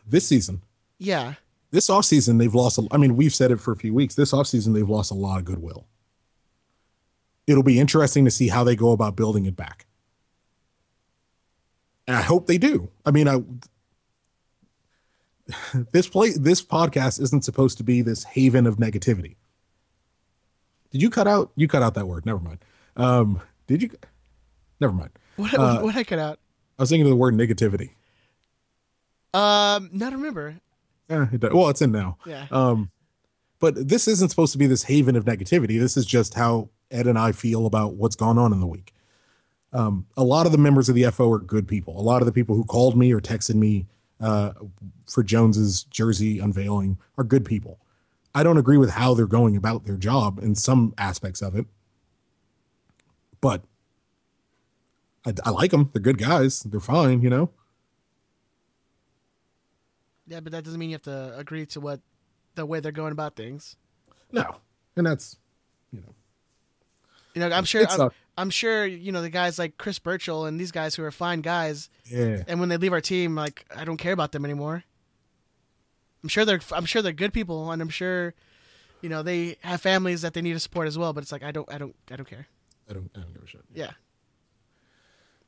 This season,
Yeah.
this offseason, they've lost. A, I mean, we've said it for a few weeks. This offseason, they've lost a lot of goodwill. It'll be interesting to see how they go about building it back. And I hope they do. I mean, I this play this podcast isn't supposed to be this haven of negativity. Did you cut out? You cut out that word. Never mind. Um, did you? Never mind.
What
Uh,
what I cut out?
I was thinking of the word negativity.
Um, not remember.
Eh, it does. Well, it's in now.
Yeah.
Um, but this isn't supposed to be this haven of negativity. This is just how Ed and I feel about what's gone on in the week. Um, a lot of the members of the FO are good people. A lot of the people who called me or texted me uh, for Jones's jersey unveiling are good people. I don't agree with how they're going about their job in some aspects of it, but I, I like them. They're good guys. They're fine, you know.
Yeah, but that doesn't mean you have to agree to what the way they're going about things.
No, and that's you know
You know, I'm sure. I'm, I'm sure. You know, the guys like Chris Burchill and these guys who are fine guys,
yeah.
and when they leave our team, like I don't care about them anymore. I'm sure they're. I'm sure they're good people, and I'm sure, you know, they have families that they need to support as well. But it's like I don't. I don't. I don't care.
I don't, I don't give a shit.
Yeah.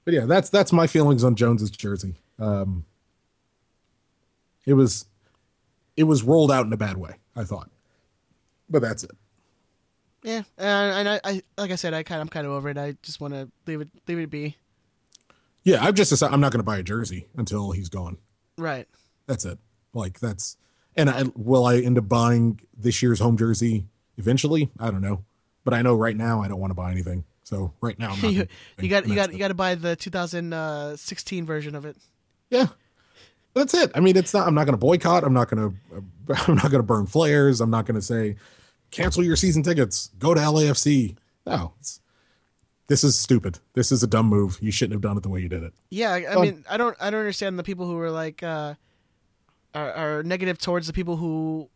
But yeah, that's that's my feelings on Jones's jersey. Um, it was it was rolled out in a bad way, I thought. But that's it.
Yeah, and, and I, I, like I said, I kind, I'm kind of over it. I just want to leave it, leave it be.
Yeah, I've just decided I'm not going to buy a jersey until he's gone.
Right.
That's it. Like that's and I will I end up buying this year's home jersey eventually? I don't know. But I know right now I don't want to buy anything. So right now
you, you got, you got,
it.
you got to buy the 2016 version of it.
Yeah. That's it. I mean, it's not. I'm not going to boycott. I'm not going to. I'm not going to burn flares. I'm not going to say cancel your season tickets. Go to LAFC. No, this is stupid. This is a dumb move. You shouldn't have done it the way you did it.
Yeah, I, mean, I don't, I don't understand the people who are like, uh, are, are negative towards the people who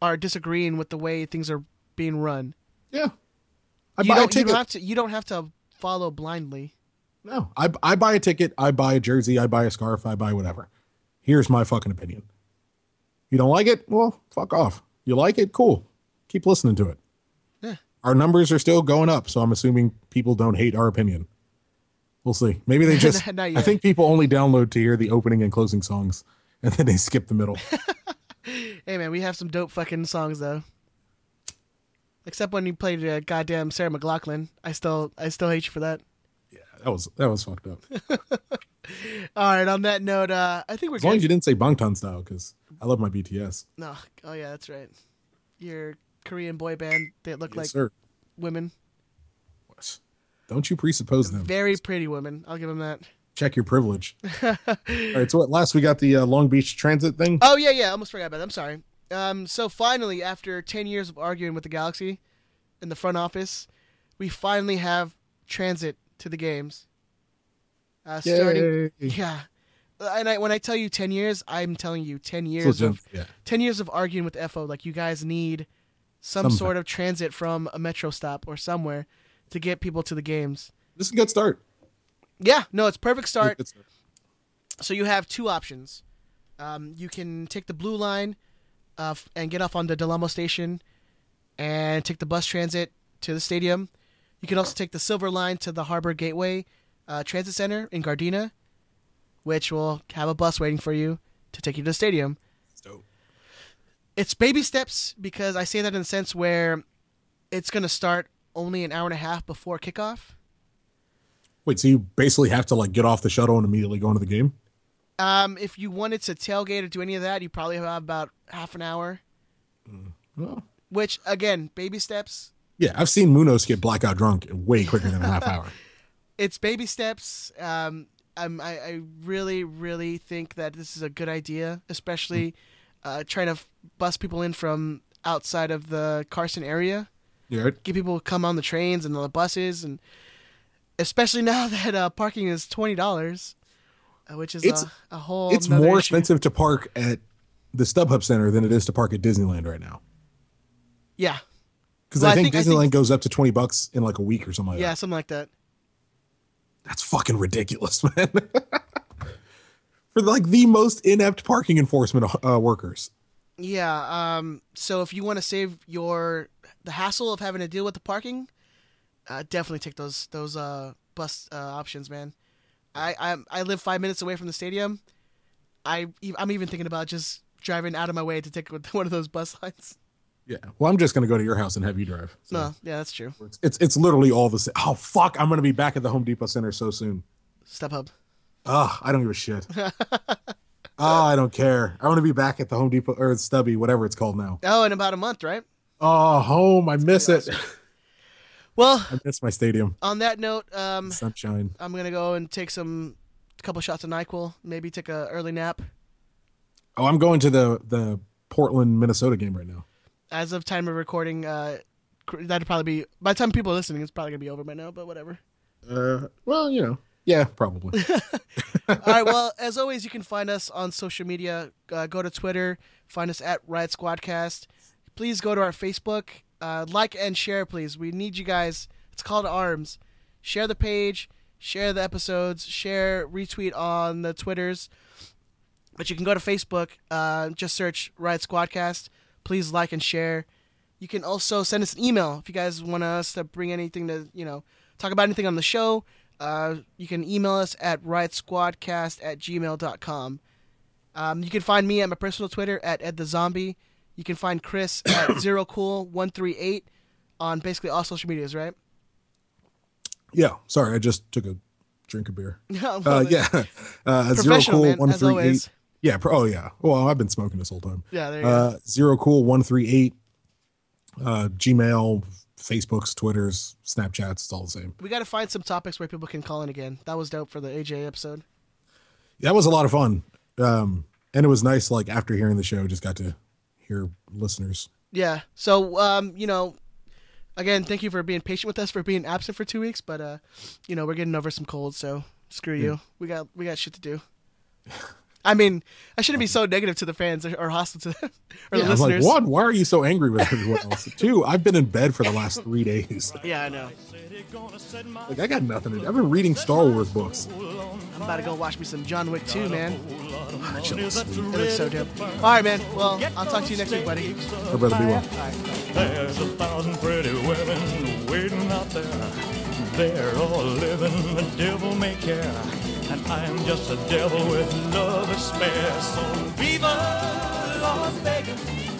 are disagreeing with the way things are being run.
Yeah, I
you
buy a
don't, you
ticket.
don't have to, you don't have to follow blindly.
no, I I buy a ticket. I buy a jersey. I buy a scarf. I buy whatever. Here's my fucking opinion. You don't like it? Well, fuck off. You like it? Cool. Keep listening to it.
Yeah.
Our numbers are still going up, so I'm assuming people don't hate our opinion. We'll see. Maybe they just.
Not
I think people only download to hear the opening and closing songs, and then they skip the middle.
Hey man, we have some dope fucking songs though. Except when you played uh, goddamn Sarah McLachlan, I still I still hate you for that.
yeah, that was that was fucked up.
All right, on that note, uh, I think we're
As long as you didn't say Bangtan style, because I love my BTS.
No, oh yeah, that's right. Your Korean boy band that look
Yes,
like
sir.
women,
What? Don't you presuppose them?
very pretty women. I'll give them that.
Check your privilege. All right, so what? Last we got the uh, Long Beach Transit thing.
Oh yeah, yeah. I almost forgot about that. I'm sorry. Um, so finally, after ten years of arguing with the Galaxy in the front office, we finally have transit to the games. Uh, starting,
Yay.
yeah. And I, when I tell you ten years, I'm telling you ten years
legit,
of
yeah.
ten years of arguing with FO. Like you guys need some
Something.
sort of transit from a metro stop or somewhere to get people to the games.
This is a good start.
Yeah, no, it's perfect start.
Good start.
So you have two options. Um, you can take the blue line uh, f- and get off on the Del Amo station and take the bus transit to the stadium. You can also take the silver line to the Harbor Gateway uh, Transit Center in Gardena, which will have a bus waiting for you to take you to the stadium.
It's
baby steps because I say that in the sense where it's going to start only an hour and a half before kickoff.
Wait, so you basically have to like get off the shuttle and immediately go into the game?
Um, if you wanted to tailgate or do any of that, you probably have about half an hour.
Well,
Which again, baby steps.
yeah, I've seen Munoz get blackout drunk way quicker than a half hour.
It's baby steps. Um, I'm, I, I really, really think that this is a good idea, especially uh, trying to f- bus people in from outside of the Carson area.
Yeah.
Get people to come on the trains and on the buses, and especially now that uh, parking is twenty dollars, uh, which is
It's-
a, a whole.
it's more
issue.
expensive to park at the StubHub Center than it is to park at Disneyland right now.
Yeah,
Because
Well, I
I, think
think- I
Disneyland
think-
goes up to twenty bucks in like a week or something like
yeah,
that.
something like that.
That's fucking ridiculous, man. For like the most inept parking enforcement uh, workers.
Yeah. Um. So if you want to save your the hassle of having to deal with the parking, uh, definitely take those those uh bus uh, options, man. I I I live five minutes away from the stadium. I I'm even thinking about just driving out of my way to take one of those bus lines.
Yeah. Well, I'm just gonna go to your house and have you drive. So
No, yeah, that's true.
it's, it's it's literally all the same. Oh fuck! I'm gonna be back at the Home Depot Center so soon.
StubHub.
Ugh, I don't give a shit. oh, I don't care. I want to be back at the Home Depot or Stubby, whatever it's called now.
Oh, in about a month, right?
Oh, home. I miss it.
Well,
I miss my stadium.
on that note, um,
Sunshine.
I'm gonna go and take some a couple shots of Nyquil. Maybe take a early nap.
Oh, I'm going to the the Portland Minnesota game right now.
As of time of recording, uh, that'd probably be by the time people are listening, it's probably gonna be over by now. But whatever.
Uh, well, you know, yeah, probably.
All right. Well, as always, you can find us on social media. Uh, go to Twitter. Find us at Riot Squadcast. Please go to our Facebook. Uh, like and share, please. We need you guys. It's called Arms. Share the page. Share the episodes. Share, retweet on the Twitters. But you can go to Facebook. Uh, just search Riot Squadcast please like and share. You can also send us an email if you guys want us to bring anything to, you know, talk about anything on the show. Uh, you can email us at riotsquadcast at gmail.com. Um, you can find me at my personal Twitter at Ed the Zombie. You can find Chris at ZeroCool138 on basically all social medias, right?
Yeah. Sorry, I just took a drink of beer. uh, yeah. Uh, Zero Cool138 yeah. Pro, oh yeah. Well, I've been smoking this whole time.
Yeah, there you go.
Uh, zero cool one three eight. Uh, Gmail, Facebook's, Twitter's, Snapchats. It's all the same.
We got to find some topics where people can call in again. That was dope for the AJ episode.
That was a lot of fun. Um, and it was nice. Like after hearing the show, just got to hear listeners.
Yeah. So, um, you know, again, thank you for being patient with us for being absent for two weeks, but uh, you know, we're getting over some colds, so screw you. We got we got shit to do. I mean, I shouldn't be so negative to the fans or, or hostile to them, or
Yeah,
the
I'm like,
listeners.
one, why are you so angry with everyone else? Two, I've been in bed for the last three days.
Yeah, I know.
Like, I got nothing to do. I've been reading Star Wars books.
I'm about to go watch me some John Wick 2, man.
Chill, sweet.
It looks so dope. All right, man. Well, I'll talk to you next week, buddy.
I'd rather be well.
All right.
There's a thousand pretty women waiting out there. They're all living the devil may care. And I am just a devil with love to spare. So viva Las Vegas,